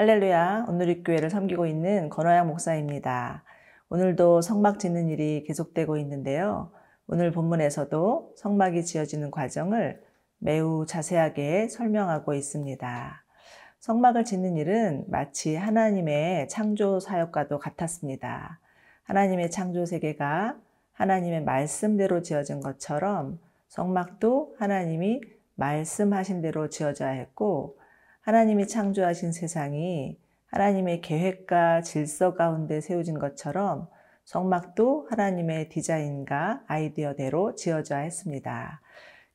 할렐루야, 오늘의 교회를 섬기고 있는 권호양 목사입니다. 오늘도 성막 짓는 일이 계속되고 있는데요. 오늘 본문에서도 성막이 지어지는 과정을 매우 자세하게 설명하고 있습니다. 성막을 짓는 일은 마치 하나님의 창조 사역과도 같았습니다. 하나님의 창조 세계가 하나님의 말씀대로 지어진 것처럼 성막도 하나님이 말씀하신 대로 지어져야 했고 하나님이 창조하신 세상이 하나님의 계획과 질서 가운데 세워진 것처럼 성막도 하나님의 디자인과 아이디어대로 지어져야 했습니다.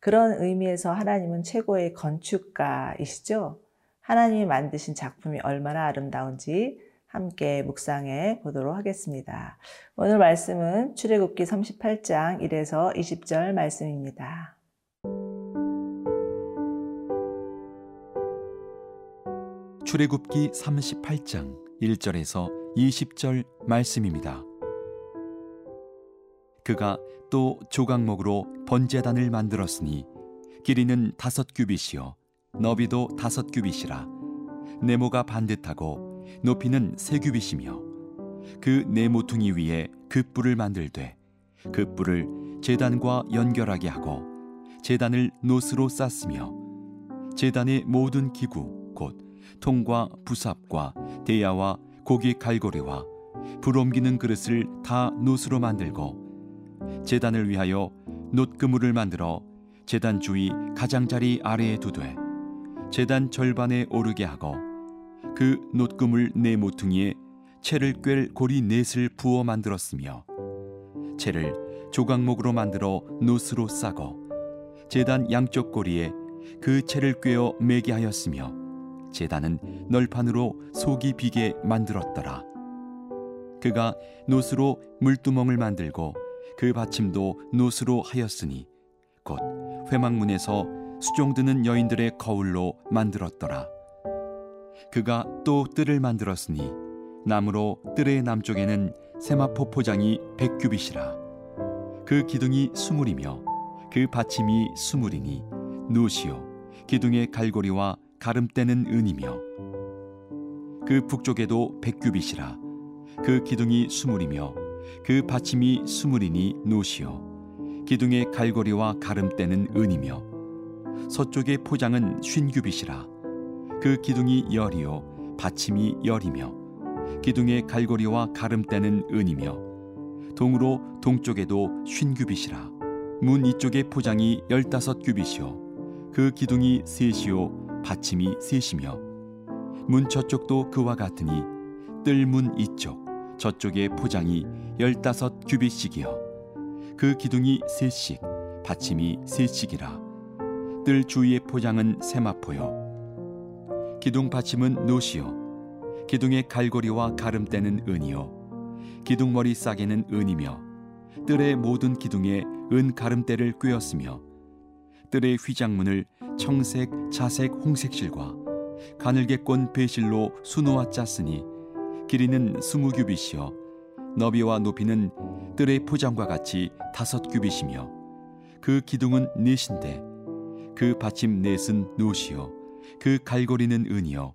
그런 의미에서 하나님은 최고의 건축가이시죠? 하나님이 만드신 작품이 얼마나 아름다운지 함께 묵상해 보도록 하겠습니다. 오늘 말씀은 출애굽기 38장 1에서 20절 말씀입니다. 출애굽기 38장 1절에서 20절 말씀입니다. 그가 또 조각목으로 번제단을 만들었으니 길이는 다섯 규빗이요 너비도 다섯 규빗이라 네모가 반듯하고 높이는 세 규빗이며 그 네모퉁이 위에 그 뿔을 만들되 그 뿔을 제단과 연결하게 하고 제단을 노스로 쌌으며 제단의 모든 기구 곧 통과 부삽과 대야와 고기 갈고리와 불 옮기는 그릇을 다 노스로 만들고 제단을 위하여 놋 그물을 만들어 제단 주위 가장자리 아래에 두되 제단 절반에 오르게 하고 그 놋 그물 네 모퉁이에 채를 꿰 고리 넷을 부어 만들었으며 채를 조각목으로 만들어 놋으로 싸고 제단 양쪽 고리에 그 채를 꿰어 매게 하였으며 제단은 널판으로 속이 비게 만들었더라. 그가 노스로 물두멍을 만들고 그 받침도 노스로 하였으니 곧 회막문에서 수종드는 여인들의 거울로 만들었더라. 그가 또 뜰을 만들었으니 나무로 뜰의 남쪽에는 세마포 포장이 백규빗이라. 그 기둥이 수물이며 그 받침이 수물이니 노시오 기둥의 갈고리와 가름대는 은이며 그 북쪽에도 백규빗이라 그 기둥이 수물이며 그 받침이 수물이니 노시요 기둥의 갈고리와 가름대는 은이며 서쪽의 포장은 쉰규빗이라 그 기둥이 열이요 받침이 열이며 기둥의 갈고리와 가름대는 은이며 동으로 동쪽에도 쉰규빗이라 문 이쪽의 포장이 열다섯 규빗이요 그 기둥이 셋이요 받침이 셋이며 문 저쪽도 그와 같으니 뜰문 이쪽 저쪽의 포장이 열다섯 규빗씩이요. 그 기둥이 셋씩 받침이 셋씩이라. 뜰 주위의 포장은 세마포요. 기둥 받침은 노시요. 기둥의 갈고리와 가름대는 은이요. 기둥머리 싸개는 은이며 뜰의 모든 기둥에 은 가름대를 꿰었으며 뜰의 휘장문을 청색, 자색, 홍색실과 가늘게꼰 배실로 수놓아 짰으니 길이는 스무 규빗이요. 너비와 높이는 뜰의 포장과 같이 다섯 규빗이며 그 기둥은 넷인데 그 받침 넷은 노시요. 그 갈고리는 은이요.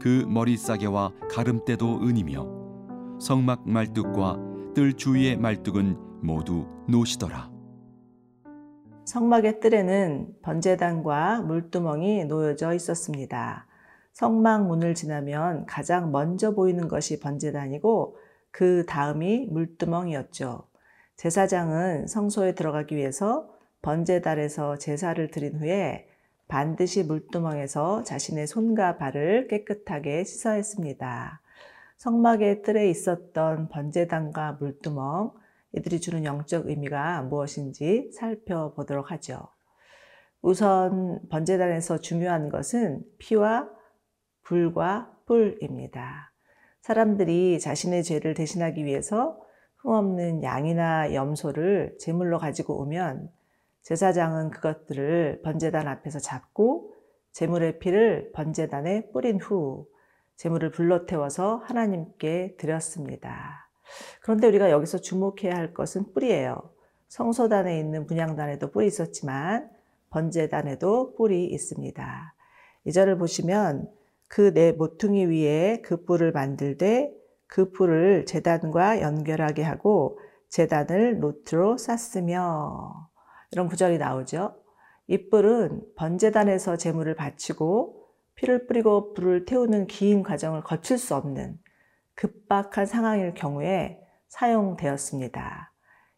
그 머리 싸개와 가름대도 은이며 성막 말뚝과 뜰 주위의 말뚝은 모두 노시더라. 성막의 뜰에는 번제단과 물두멍이 놓여져 있었습니다. 성막 문을 지나면 가장 먼저 보이는 것이 번제단이고 그 다음이 물두멍이었죠. 제사장은 성소에 들어가기 위해서 번제단에서 제사를 드린 후에 반드시 물두멍에서 자신의 손과 발을 깨끗하게 씻어야 했습니다. 성막의 뜰에 있었던 번제단과 물두멍, 이들이 주는 영적 의미가 무엇인지 살펴보도록 하죠. 우선 번제단에서 중요한 것은 피와 불과 뿔입니다. 사람들이 자신의 죄를 대신하기 위해서 흠없는 양이나 염소를 제물로 가지고 오면 제사장은 그것들을 번제단 앞에서 잡고 제물의 피를 번제단에 뿌린 후 제물을 불러 태워서 하나님께 드렸습니다. 그런데 우리가 여기서 주목해야 할 것은 뿔이에요. 성소단에 있는 분양단에도 뿔이 있었지만 번제단에도 뿔이 있습니다. 이 절을 보시면 그 내 모퉁이 위에 그 뿔을 만들되 그 뿔을 재단과 연결하게 하고 재단을 노트로 쌌으며 이런 구절이 나오죠. 이 뿔은 번제단에서 제물을 바치고 피를 뿌리고 불을 태우는 긴 과정을 거칠 수 없는 급박한 상황일 경우에 사용되었습니다.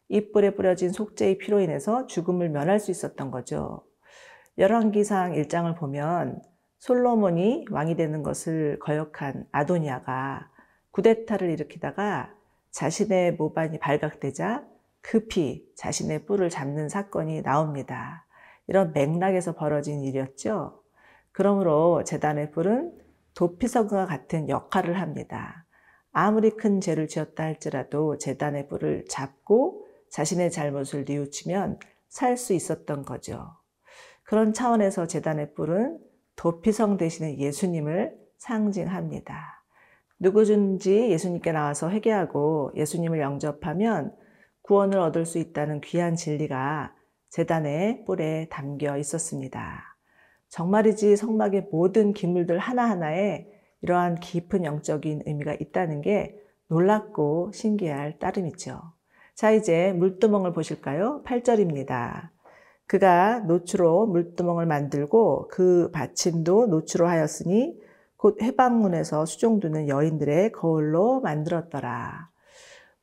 이 뿔에 뿌려진 속죄의 피로 인해서 죽음을 면할 수 있었던 거죠. 열왕기상 1장을 보면 솔로몬이 왕이 되는 것을 거역한 아도니아가 구데타를 일으키다가 자신의 모반이 발각되자 급히 자신의 뿔을 잡는 사건이 나옵니다. 이런 맥락에서 벌어진 일이었죠. 그러므로 재단의 뿔은 도피성과 같은 역할을 합니다. 아무리 큰 죄를 지었다 할지라도 재단의 뿔을 잡고 자신의 잘못을 뉘우치면 살 수 있었던 거죠. 그런 차원에서 재단의 뿔은 도피성 대신에 예수님을 상징합니다. 누구든지 예수님께 나와서 회개하고 예수님을 영접하면 구원을 얻을 수 있다는 귀한 진리가 재단의 뿔에 담겨 있었습니다. 정말이지 성막의 모든 기물들 하나하나에 이러한 깊은 영적인 의미가 있다는 게 놀랍고 신기할 따름이죠. 자, 이제 물두멍을 보실까요? 8절입니다. 그가 노추로 물두멍을 만들고 그 받침도 노추로 하였으니 곧 해방문에서 수종두는 여인들의 거울로 만들었더라.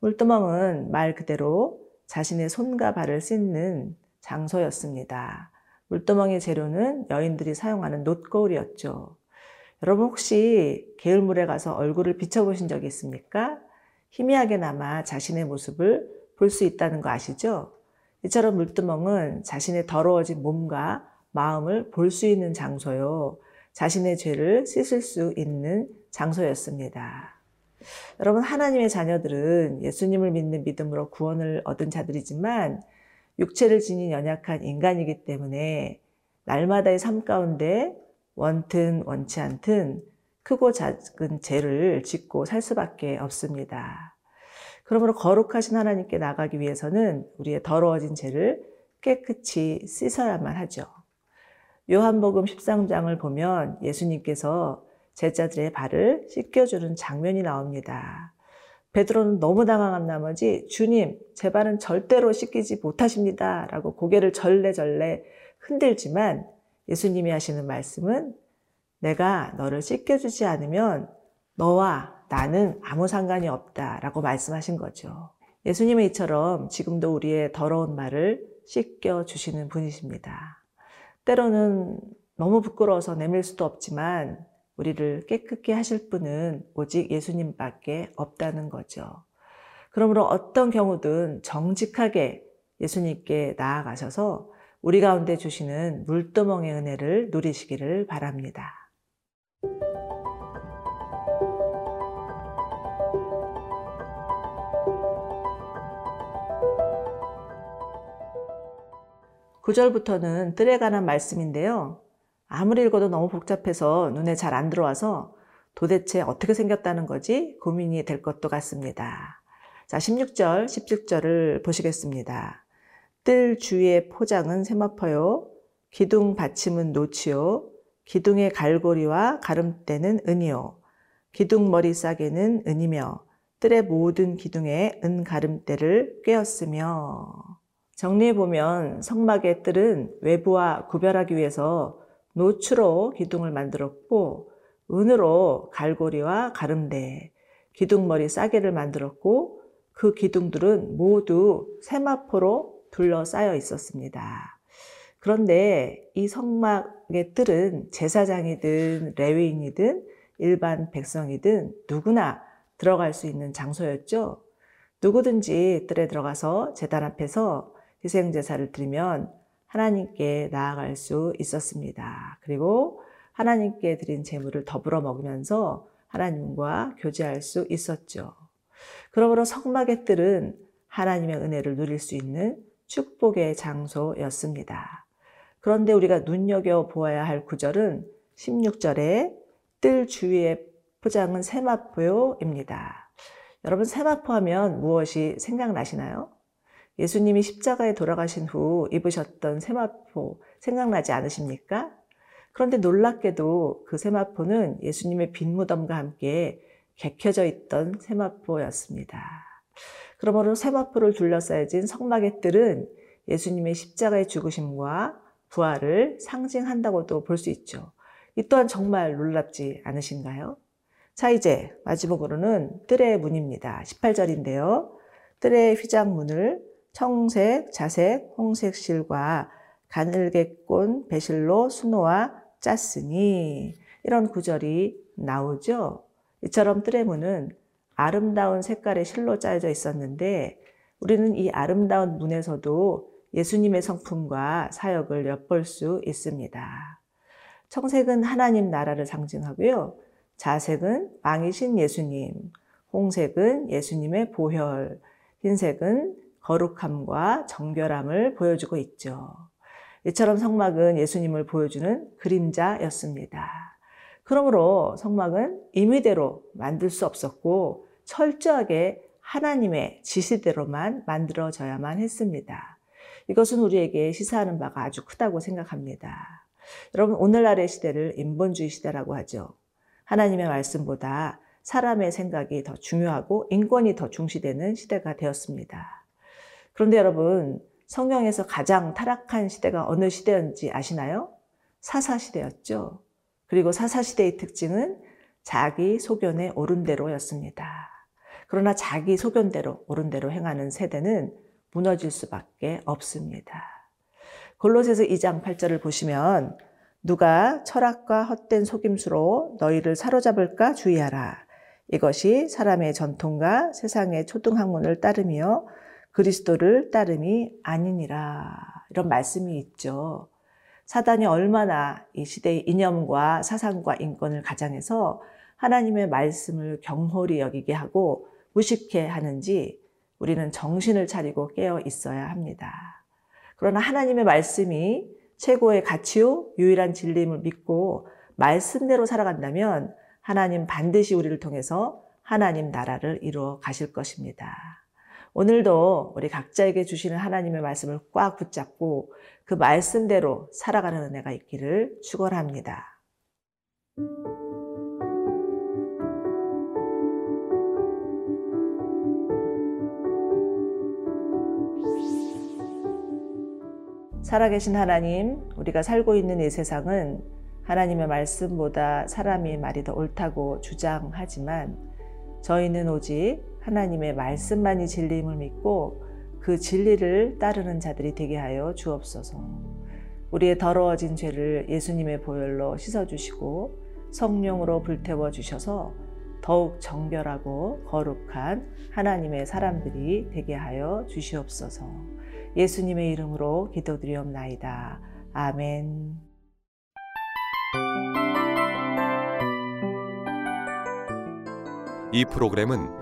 물두멍은 말 그대로 자신의 손과 발을 씻는 장소였습니다. 물두멍의 재료는 여인들이 사용하는 놋거울이었죠. 여러분 혹시 게을물에 가서 얼굴을 비춰보신 적이 있습니까? 희미하게나마 자신의 모습을 볼 수 있다는 거 아시죠? 이처럼 물두멍은 자신의 더러워진 몸과 마음을 볼 수 있는 장소요. 자신의 죄를 씻을 수 있는 장소였습니다. 여러분, 하나님의 자녀들은 예수님을 믿는 믿음으로 구원을 얻은 자들이지만 육체를 지닌 연약한 인간이기 때문에 날마다의 삶 가운데 원튼 원치 않든 크고 작은 죄를 짓고 살 수밖에 없습니다. 그러므로 거룩하신 하나님께 나가기 위해서는 우리의 더러워진 죄를 깨끗이 씻어야만 하죠. 요한복음 13장을 보면 예수님께서 제자들의 발을 씻겨주는 장면이 나옵니다. 베드로는 너무 당황한 나머지 주님, 제 발은 절대로 씻기지 못하십니다. 라고 고개를 절레절레 흔들지만 예수님이 하시는 말씀은 내가 너를 씻겨주지 않으면 너와 나는 아무 상관이 없다. 라고 말씀하신 거죠. 예수님은 이처럼 지금도 우리의 더러운 말을 씻겨주시는 분이십니다. 때로는 너무 부끄러워서 내밀 수도 없지만 우리를 깨끗게 하실 분은 오직 예수님밖에 없다는 거죠. 그러므로 어떤 경우든 정직하게 예수님께 나아가셔서 우리 가운데 주시는 물두멍의 은혜를 누리시기를 바랍니다. 구절부터는 뜰에 관한 말씀인데요. 아무리 읽어도 너무 복잡해서 눈에 잘 안 들어와서 도대체 어떻게 생겼다는 거지 고민이 될 것도 같습니다. 자, 16절, 17절을 보시겠습니다. 뜰 주위의 포장은 세마퍼요. 기둥 받침은 노치요. 기둥의 갈고리와 가름대는 은이요. 기둥 머리 싸개는 은이며 뜰의 모든 기둥에 은 가름대를 꿰었으며 정리해보면 성막의 뜰은 외부와 구별하기 위해서 노추로 기둥을 만들었고 은으로 갈고리와 가름대, 기둥머리 싸개를 만들었고 그 기둥들은 모두 세마포로 둘러싸여 있었습니다. 그런데 이 성막의 뜰은 제사장이든 레위인이든 일반 백성이든 누구나 들어갈 수 있는 장소였죠. 누구든지 뜰에 들어가서 제단 앞에서 희생제사를 드리면 하나님께 나아갈 수 있었습니다. 그리고 하나님께 드린 제물을 더불어 먹으면서 하나님과 교제할 수 있었죠. 그러므로 성막의 뜰은 하나님의 은혜를 누릴 수 있는 축복의 장소였습니다. 그런데 우리가 눈여겨 보아야 할 구절은 16절에 뜰 주위의 포장은 세마포요입니다. 여러분 세마포 하면 무엇이 생각나시나요? 예수님이 십자가에 돌아가신 후 입으셨던 세마포 생각나지 않으십니까? 그런데 놀랍게도 그 세마포는 예수님의 빈 무덤과 함께 개켜져 있던 세마포였습니다. 그러므로 세마포를 둘러싸여진 성막의 뜰은 예수님의 십자가의 죽으심과 부활을 상징한다고도 볼 수 있죠. 이 또한 정말 놀랍지 않으신가요? 자, 이제 마지막으로는 뜰의 문입니다. 18절인데요. 뜰의 휘장문을 청색, 자색, 홍색 실과 가늘게 꼰 배실로 수놓아 짰으니 이런 구절이 나오죠. 이처럼 뜰의 문은 아름다운 색깔의 실로 짜여져 있었는데 우리는 이 아름다운 문에서도 예수님의 성품과 사역을 엿볼 수 있습니다. 청색은 하나님 나라를 상징하고요. 자색은 왕이신 예수님, 홍색은 예수님의 보혈, 흰색은 거룩함과 정결함을 보여주고 있죠. 이처럼 성막은 예수님을 보여주는 그림자였습니다. 그러므로 성막은 임의대로 만들 수 없었고 철저하게 하나님의 지시대로만 만들어져야만 했습니다. 이것은 우리에게 시사하는 바가 아주 크다고 생각합니다. 여러분, 오늘날의 시대를 인본주의 시대라고 하죠. 하나님의 말씀보다 사람의 생각이 더 중요하고 인권이 더 중시되는 시대가 되었습니다. 그런데 여러분, 성경에서 가장 타락한 시대가 어느 시대였는지 아시나요? 사사시대였죠. 그리고 사사시대의 특징은 자기 소견에 옳은 대로였습니다. 그러나 자기 소견대로 옳은 대로 행하는 세대는 무너질 수밖에 없습니다. 골로새서 2장 8절을 보시면 누가 철학과 헛된 속임수로 너희를 사로잡을까 주의하라. 이것이 사람의 전통과 세상의 초등학문을 따르며 그리스도를 따름이 아니니라. 이런 말씀이 있죠. 사단이 얼마나 이 시대의 이념과 사상과 인권을 가장해서 하나님의 말씀을 경홀히 여기게 하고 무식해 하는지 우리는 정신을 차리고 깨어 있어야 합니다. 그러나 하나님의 말씀이 최고의 가치요, 유일한 진리임을 믿고 말씀대로 살아간다면 하나님 반드시 우리를 통해서 하나님 나라를 이루어 가실 것입니다. 오늘도 우리 각자에게 주시는 하나님의 말씀을 꽉 붙잡고 그 말씀대로 살아가는 은혜가 있기를 축원합니다. 살아계신 하나님, 우리가 살고 있는 이 세상은 하나님의 말씀보다 사람의 말이 더 옳다고 주장하지만 저희는 오직 하나님의 말씀만이 진리임을 믿고 그 진리를 따르는 자들이 되게 하여 주옵소서. 우리의 더러워진 죄를 예수님의 보혈로 씻어주시고 성령으로 불태워 주셔서 더욱 정결하고 거룩한 하나님의 사람들이 되게 하여 주시옵소서. 예수님의 이름으로 기도드리옵나이다. 아멘. 이 프로그램은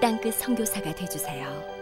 땅끝 선교사가 되주세요.